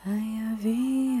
Ayavihamanayam